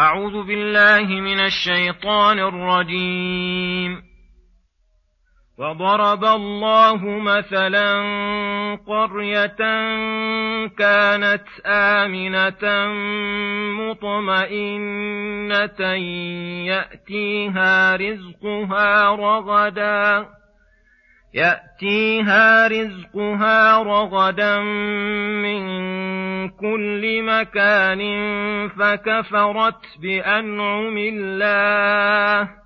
أعوذ بالله من الشيطان الرجيم. وضرب الله مثلا قرية كانت آمنة مطمئنة يأتيها رزقها رغدا يأتيها رزقها رغدا من كل مكان فكفرت بأنعم الله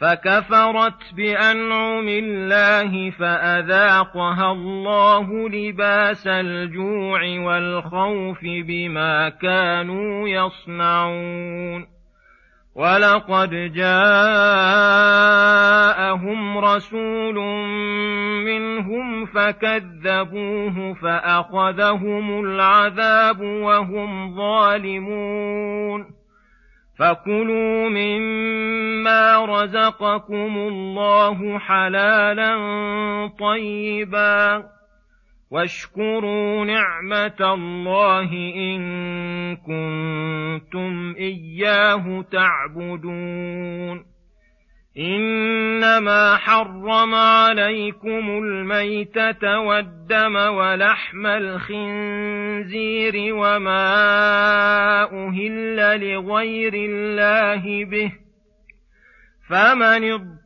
فكفرت بأنعم الله فأذاقها الله لباس الجوع والخوف بما كانوا يصنعون. ولقد جاءهم رسول منهم فكذبوه فأخذهم العذاب وهم ظالمون. فكلوا مما رزقكم الله حلالا طيبا. واشكروا نعمة الله إن كنتم إياه تعبدون. إنما حرم عليكم الميتة والدم ولحم الخنزير وما أهل لغير الله به. فمن اضطر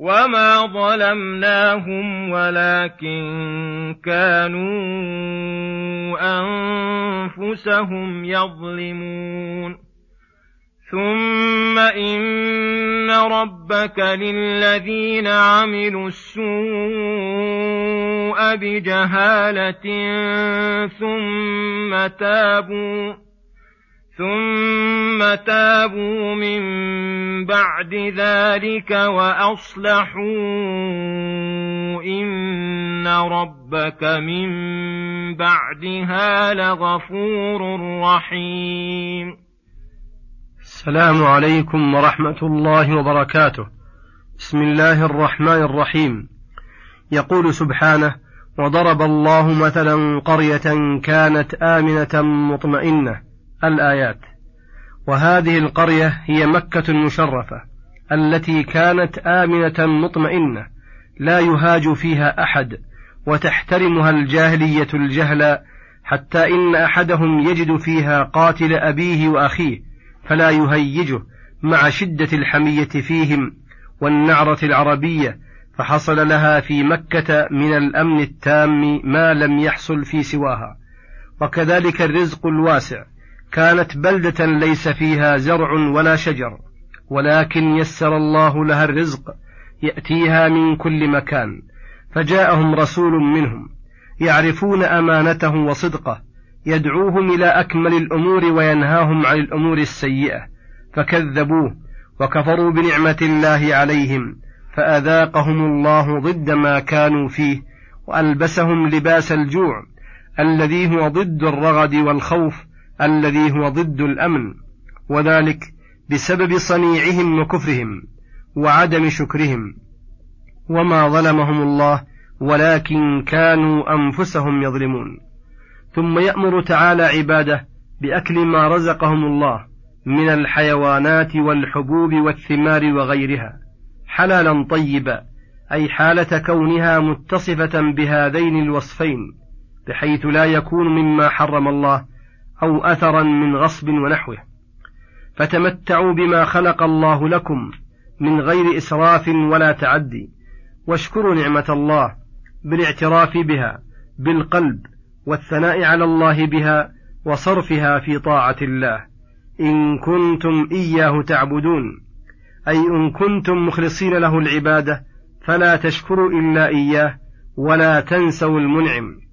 وما ظلمناهم ولكن كانوا انفسهم يظلمون ثم إن ربك للذين عملوا السوء بجهالة ثم تابوا ثم تابوا من بعد ذلك وأصلحوا إن ربك من بعدها لغفور رحيم السلام عليكم ورحمة الله وبركاته. بسم الله الرحمن الرحيم. يقول سبحانه: وضرب الله مثلا قرية كانت آمنة مطمئنة الآيات. وهذه القرية هي مكة المشرفة التي كانت آمنة مطمئنة لا يهاج فيها أحد وتحترمها الجاهلية الجهل حتى إن أحدهم يجد فيها قاتل أبيه وأخيه فلا يهيجه مع شدة الحمية فيهم والنعرة العربية فحصل لها في مكة من الأمن التام ما لم يحصل في سواها وكذلك الرزق الواسع كانت بلدة ليس فيها زرع ولا شجر ولكن يسر الله لها الرزق يأتيها من كل مكان. فجاءهم رسول منهم يعرفون أمانته وصدقه يدعوهم إلى أكمل الأمور وينهاهم عن الأمور السيئة. فكذبوه وكفروا بنعمة الله عليهم فأذاقهم الله ضد ما كانوا فيه وألبسهم لباس الجوع الذي هو ضد الرغد والخوف الذي هو ضد الأمن وذلك بسبب صنيعهم وكفرهم وعدم شكرهم. وما ظلمهم الله ولكن كانوا أنفسهم يظلمون. ثم يأمر تعالى عباده بأكل ما رزقهم الله من الحيوانات والحبوب والثمار وغيرها حلالا طيبا أي حالة كونها متصفة بهذين الوصفين بحيث لا يكون مما حرم الله أو أثرا من غصب ونحوه. فتمتعوا بما خلق الله لكم من غير إسراف ولا تعدي. واشكروا نعمة الله بالاعتراف بها بالقلب والثناء على الله بها وصرفها في طاعة الله. إن كنتم إياه تعبدون أي إن كنتم مخلصين له العبادة فلا تشكروا إلا إياه ولا تنسوا المنعم.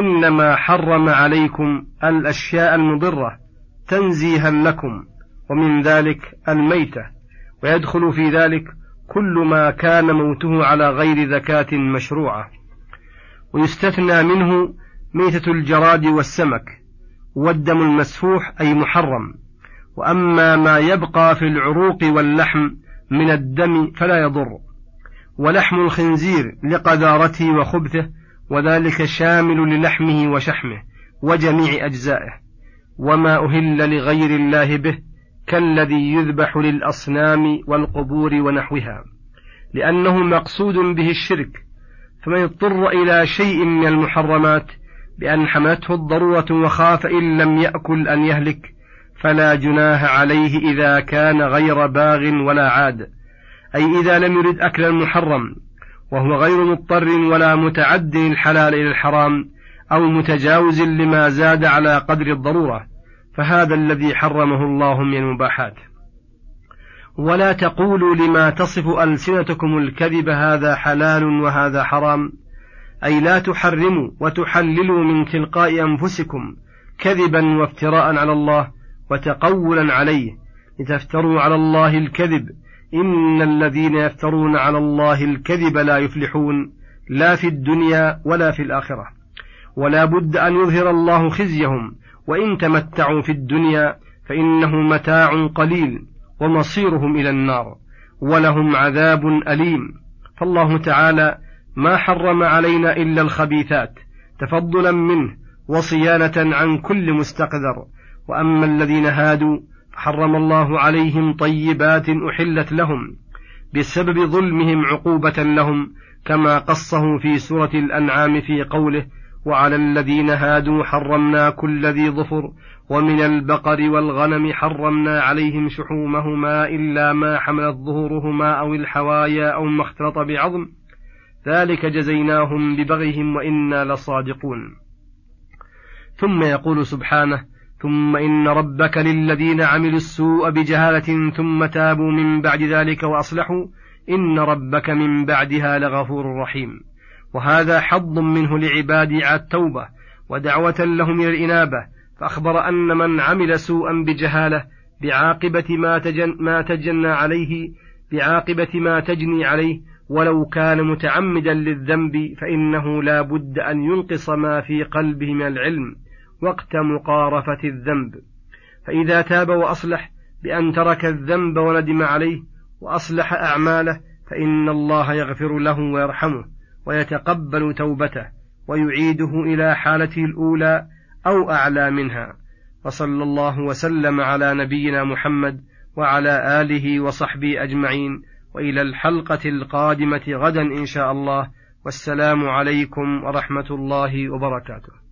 إنما حرم عليكم الأشياء المضرة تنزيها لكم ومن ذلك الميتة. ويدخل في ذلك كل ما كان موته على غير زكاة مشروعة. ويستثنى منه ميتة الجراد والسمك والدم المسفوح أي محرم. وأما ما يبقى في العروق واللحم من الدم فلا يضر. ولحم الخنزير لقذارته وخبثه وذلك شامل للحمه وشحمه وجميع أجزائه. وما أهل لغير الله به كالذي يذبح للأصنام والقبور ونحوها لأنه مقصود به الشرك فمن اضطر إلى شيء من المحرمات بأن حملته الضرورة وخاف إن لم يأكل أن يهلك فلا جناه عليه إذا كان غير باغ ولا عاد. أي إذا لم يرد أكل المحرم وهو غير مضطر ولا متعد الحلال إلى الحرام أو متجاوز لما زاد على قدر الضرورة فهذا الذي حرمه الله من المباحات. ولا تقولوا لما تصف ألسنتكم الكذب هذا حلال وهذا حرام أي لا تحرموا وتحللوا من تلقاء أنفسكم كذبا وافتراء على الله وتقولا عليه لتفتروا على الله الكذب إن الذين يفترون على الله الكذب لا يفلحون لا في الدنيا ولا في الآخرة. ولا بد أن يظهر الله خزيهم وإن تمتعوا في الدنيا فإنه متاع قليل ومصيرهم إلى النار ولهم عذاب أليم. فالله تعالى ما حرم علينا إلا الخبيثات تفضلا منه وصيانة عن كل مستقذر. وأما الذين هادوا فحرم الله عليهم طيبات أحلت لهم بسبب ظلمهم عقوبة لهم كما قصه في سورة الأنعام في قوله وعلى الذين هادوا حرمنا كل ذي ظفر ومن البقر والغنم حرمنا عليهم شحومهما إلا ما حملت ظهورهما أو الحوايا أو ما اختلط بعظم ذلك جزيناهم ببغيهم وإنا لصادقون. ثم يقول سبحانه ثم إن ربك للذين عملوا السوء بجهالة ثم تابوا من بعد ذلك وأصلحوا إن ربك من بعدها لغفور رحيم. وهذا حظ منه لعبادي على التوبة ودعوة لهم إلى الإنابة فأخبر أن من عمل سوءا بجهالة بعاقبة ما, تجن ما تجنى عليه بعاقبة ما تجني عليه ولو كان متعمدا للذنب فإنه لا بد أن ينقص ما في قلبه من العلم. وقت مقارفة الذنب. فإذا تاب وأصلح بأن ترك الذنب وندم عليه وأصلح أعماله فإن الله يغفر له ويرحمه ويتقبل توبته ويعيده إلى حالته الأولى أو أعلى منها. وصلى الله وسلم على نبينا محمد وعلى آله وصحبه أجمعين. وإلى الحلقة القادمة غدا إن شاء الله. والسلام عليكم ورحمة الله وبركاته.